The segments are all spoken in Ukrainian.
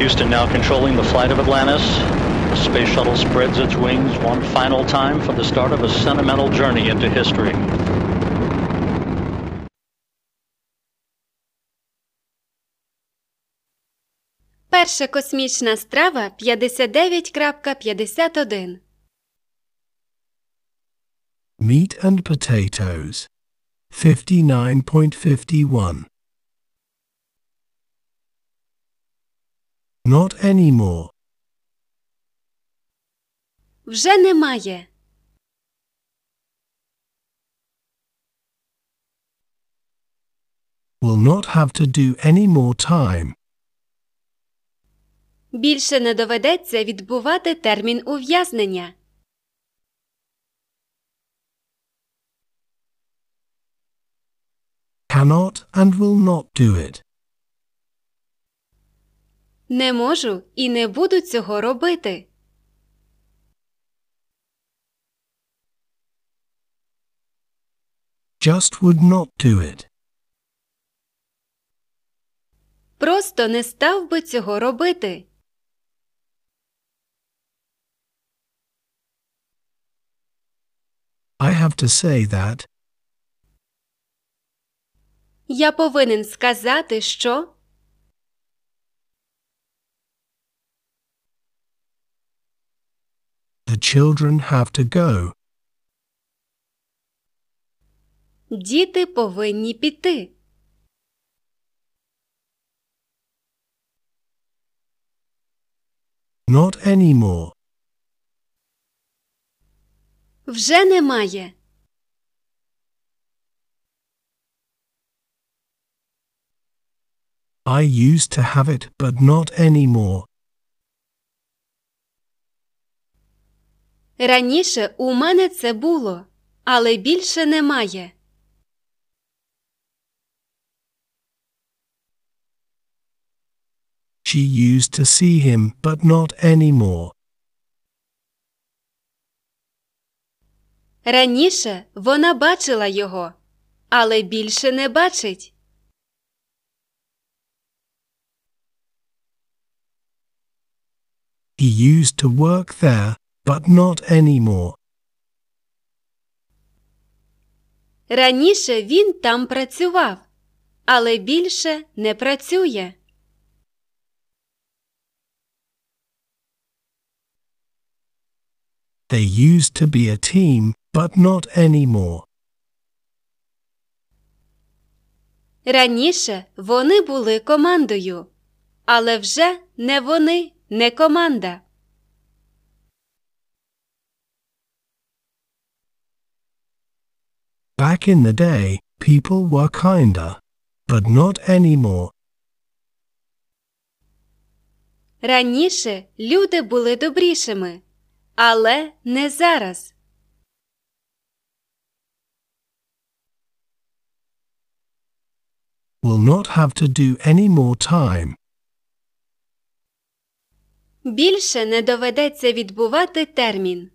Houston now controlling the flight of Atlantis. The space shuttle spreads its wings one final time for the start of a sentimental journey into history. Перша космічна страва 59.51. Meat and potatoes. 59.51. Not anymore. Вже немає. Will not have to do any more time. Більше не доведеться відбувати термін ув'язнення. Cannot and will not do it. Не можу і не буду цього робити. Just would not do it. Просто не став би цього робити. I have to say that Я повинен сказати, що the children have to go. діти повинні піти. Not anymore. Вже немає. I used to have it but not anymore. Раніше у мене це було, але більше немає. She used to see him but not anymore. Раніше вона бачила його, але більше не бачить. He used to work there but not anymore. Раніше він там працював, але більше не працює. They used to be a team but not anymore. Раніше вони були командою, але вже не вони, не команда. Back in the day, people were kinder, but not anymore. Раніше люди були добрішими, але не зараз. Will not have to do any more time. Більше не доведеться відбувати термін.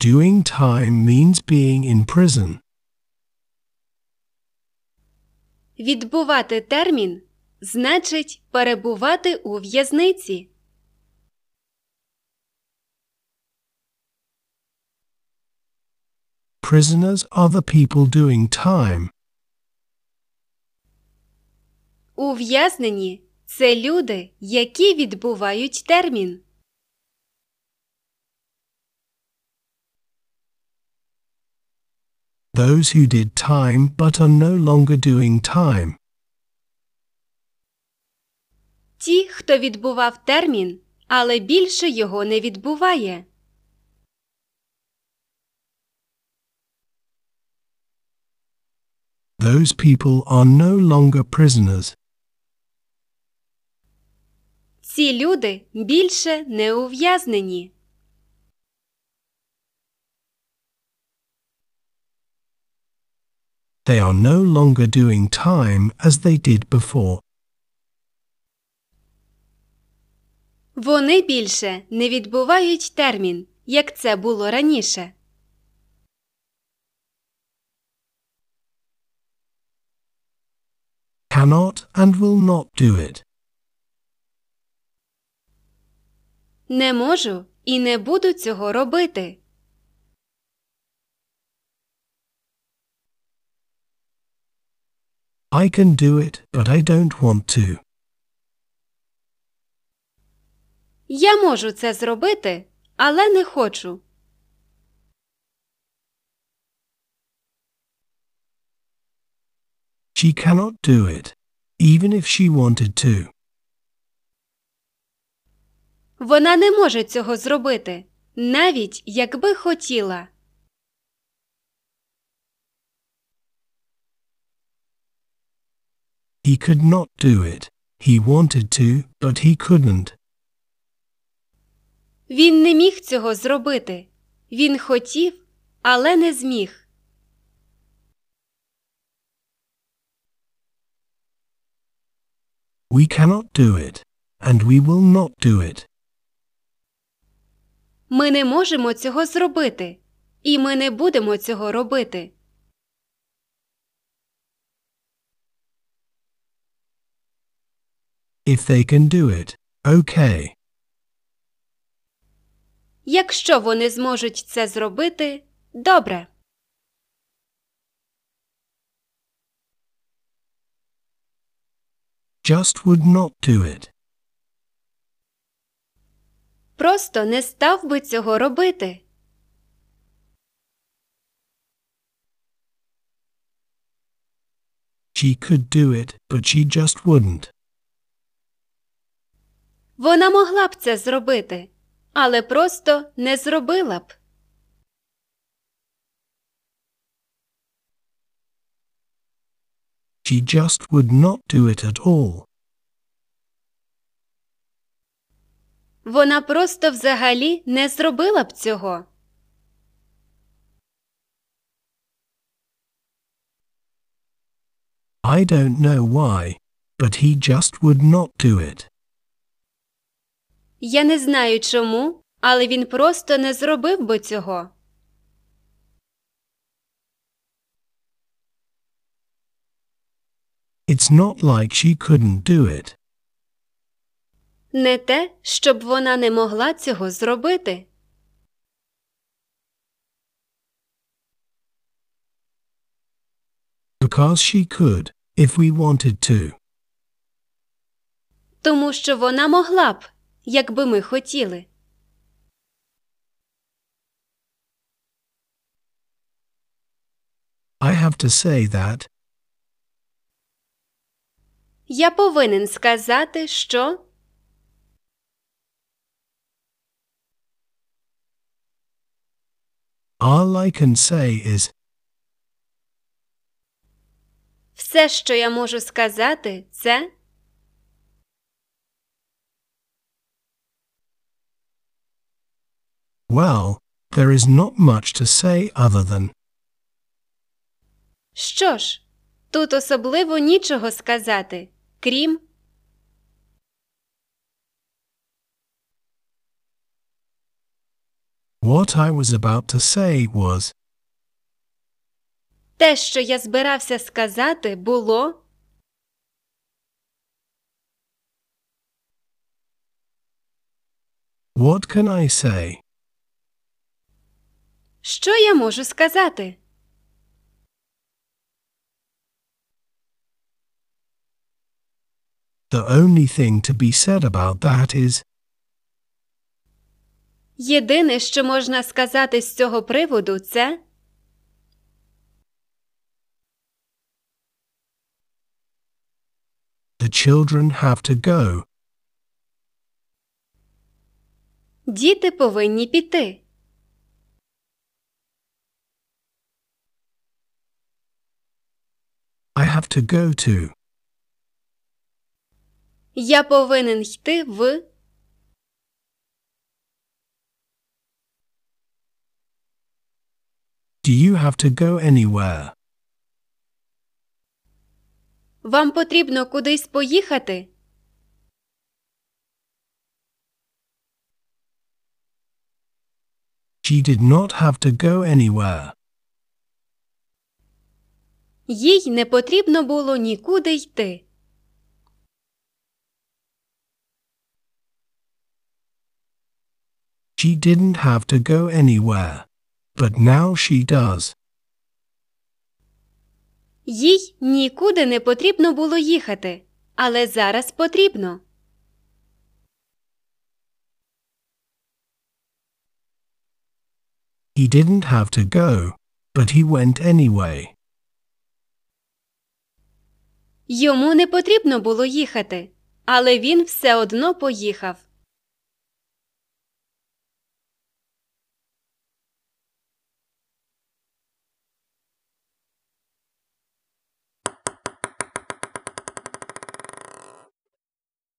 Doing time means being in prison. Відбувати термін значить перебувати у в'язниці. Prisoners are the people doing time. Ув'язнені це люди, які відбувають термін. Those who did time but are no longer doing time. Ті, хто відбував термін, але більше його не відбуває. Those people are no longer prisoners. Ці люди більше не ув'язнені. They are no longer doing time as they did before. Вони більше не відбувають термін, як це було раніше. cannot and will not do it. Не можу і не буду цього робити. I can do it, but I don't want to. Я можу це зробити, але не хочу. She cannot do it, even if she wanted to. Вона не може цього зробити, навіть якби хотіла. He could not do it. He wanted to, but he couldn't. Він не міг цього зробити. Він хотів, але не зміг. We cannot do it, and we will not do it. Ми не можемо цього зробити, і ми не будемо цього робити. If they can do it, okay. Якщо вони зможуть це зробити, добре. Just would not do it. Просто не став би цього робити. She could do it, but she just wouldn't. Вона могла б це зробити, але просто не зробила б. She just would not do it at all. Вона просто взагалі не зробила б цього. I don't know why, but he just would not do it. Я не знаю чому, але він просто не зробив би цього. It's not like she couldn't do it. Не те, щоб вона не могла цього зробити. Because she could, if we wanted to. Тому що вона могла б, якби ми хотіли. I have to say that, Я повинен сказати, що all I can say is, все, що я можу сказати, це well, there is not much to say other than, що ж, тут особливо нічого сказати, крім what I was about to say was, те, що я збирався сказати, було what can I say? Що я можу сказати? The only thing to be said about that is, Єдине, що можна сказати з цього приводу, це the children have to go. діти повинні піти. I have to go to. Я повинен йти в. Do you have to go anywhere? Вам потрібно кудись поїхати? She did not have to go anywhere. їй не потрібно було нікуди йти. She didn't have to go anywhere. But now she does. Їй нікуди не потрібно було їхати. Але зараз потрібно. He didn't have to go, but he went anyway. Йому не потрібно було їхати, але він все одно поїхав.